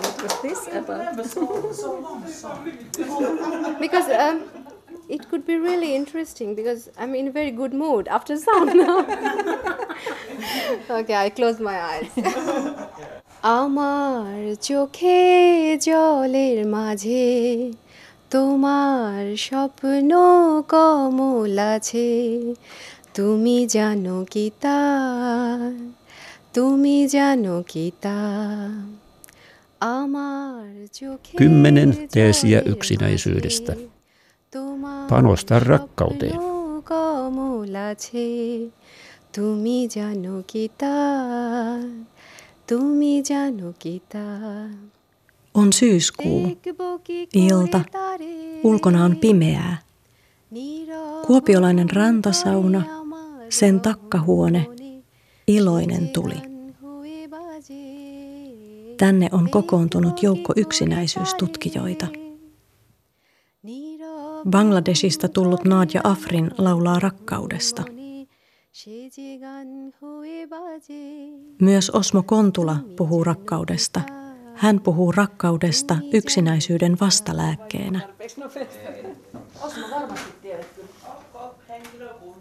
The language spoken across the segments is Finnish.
what was this about? because um, it could be really interesting because I'm in a very good mood after sound now. okay, I close my eyes. আমার চোখে জলের মাঝে তোমার স্বপ্ন কমল আছে তুমি জানো কি তা তুমি জানো কি তা আমার চোখে Kymmenen teesiä yksinäisyydestä. Panosta rakkauteen. কমল আছে তুমি জানো কি তা তুমি জানো কি তা On syyskuu. Ilta. Ulkona on pimeää. Kuopiolainen rantasauna, sen takkahuone, iloinen tuli. Tänne on kokoontunut joukko yksinäisyystutkijoita. Bangladesista tullut Nadia Afrin laulaa rakkaudesta. Myös Osmo Kontula puhuu rakkaudesta. Hän puhuu rakkaudesta yksinäisyyden vastalääkkeenä. Osmo varmasti tiedät kyllä.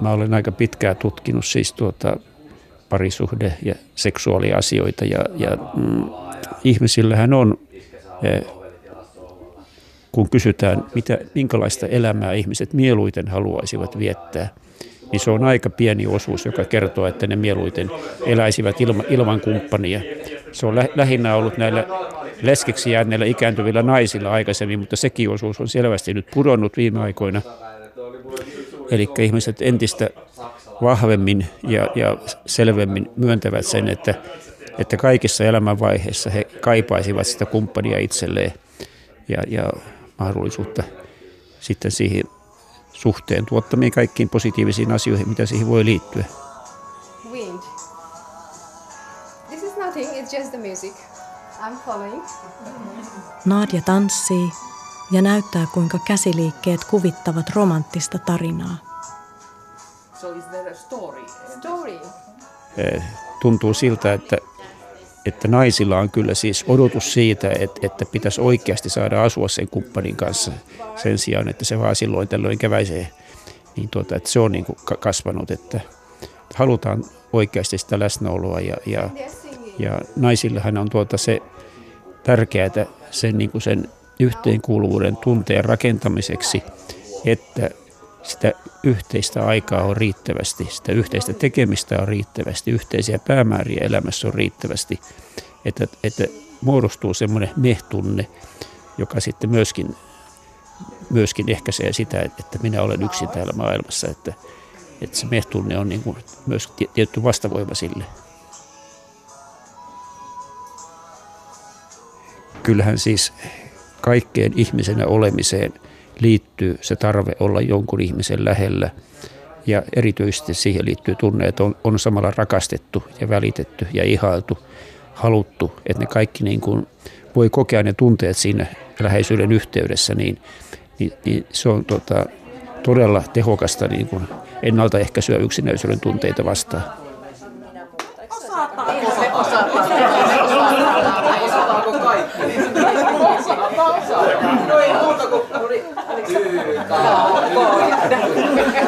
Mä olen aika pitkään tutkinut siis tuota parisuhde- ja seksuaaliasioita ja, ja mm, ihmisillähän on, eh, kun kysytään, mitä, minkälaista elämää ihmiset mieluiten haluaisivat viettää, niin se on aika pieni osuus, joka kertoo, että ne mieluiten eläisivät ilma, ilman kumppania. Se on lä, lähinnä ollut näillä leskeksi jääneillä ikääntyvillä naisilla aikaisemmin, mutta sekin osuus on selvästi nyt pudonnut viime aikoina. Eli ihmiset entistä vahvemmin ja, ja selvemmin myöntävät sen, että, että kaikissa elämänvaiheissa he kaipaisivat sitä kumppania itselleen ja, ja mahdollisuutta sitten siihen suhteen tuottamiin kaikkiin positiivisiin asioihin, mitä siihen voi liittyä. Wind. This is nothing, it's just the music. I'm following. Nadia tanssii ja näyttää, kuinka käsiliikkeet kuvittavat romanttista tarinaa. So is there a story? Story. Tuntuu siltä, että, että naisilla on kyllä siis odotus siitä, että, että pitäisi oikeasti saada asua sen kumppanin kanssa sen sijaan, että se vaan silloin tällöin käväisee. Niin tuota, että se on niin kuin kasvanut, että halutaan oikeasti sitä läsnäoloa ja, ja, ja naisillahan on tuota se tärkeää sen, niin kuin sen yhteenkuuluvuuden tunteen rakentamiseksi, että sitä yhteistä aikaa on riittävästi, sitä yhteistä tekemistä on riittävästi, yhteisiä päämääriä elämässä on riittävästi, että, että muodostuu semmoinen mehtunne, joka sitten myöskin, myöskin ehkäisee sitä, että minä olen yksin täällä maailmassa, että, että se mehtunne on niin kuin myös tietty vastavoima sille. Kyllähän siis kaikkeen ihmisenä olemiseen liittyy se tarve olla jonkun ihmisen lähellä. Ja erityisesti siihen liittyy tunne, että on, on samalla rakastettu ja välitetty ja ihailtu, haluttu, että ne kaikki niin kuin voi kokea ne tunteet siinä läheisyyden yhteydessä, niin, niin, niin se on tota, todella tehokasta niin kuin ennaltaehkäisyä yksinäisyyden tunteita vastaan. Osataan. Osataanko kaikki? No ei muuta kuin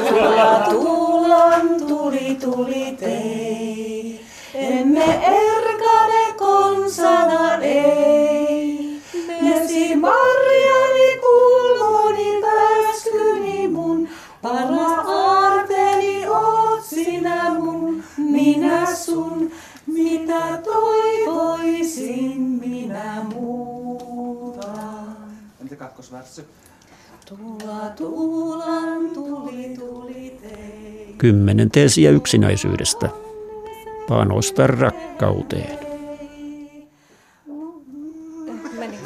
Tulla tullan tuli tuli tei, emme erkane konsana ei. Mesi marjani kulmoni pääskyni mun, paras aarteeni oot sinä mun, minä sun, mitä toivoisin minä muuta. Entä kakkosvärssy? Tulla tuulan tuli tuli tei. Kymmenen teesiä yksinäisyydestä. Panosta rakkauteen. Meni.